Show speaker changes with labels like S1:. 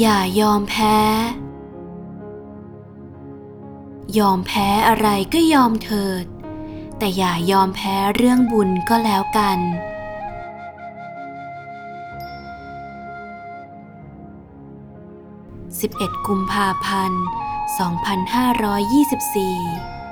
S1: อย่ายอมแพ้ ยอมแพ้อะไรก็ยอมเถิด แต่อย่ายอมแพ้เรื่องบุญก็แล้วกัน 11 กุมภาพันธ์ 2524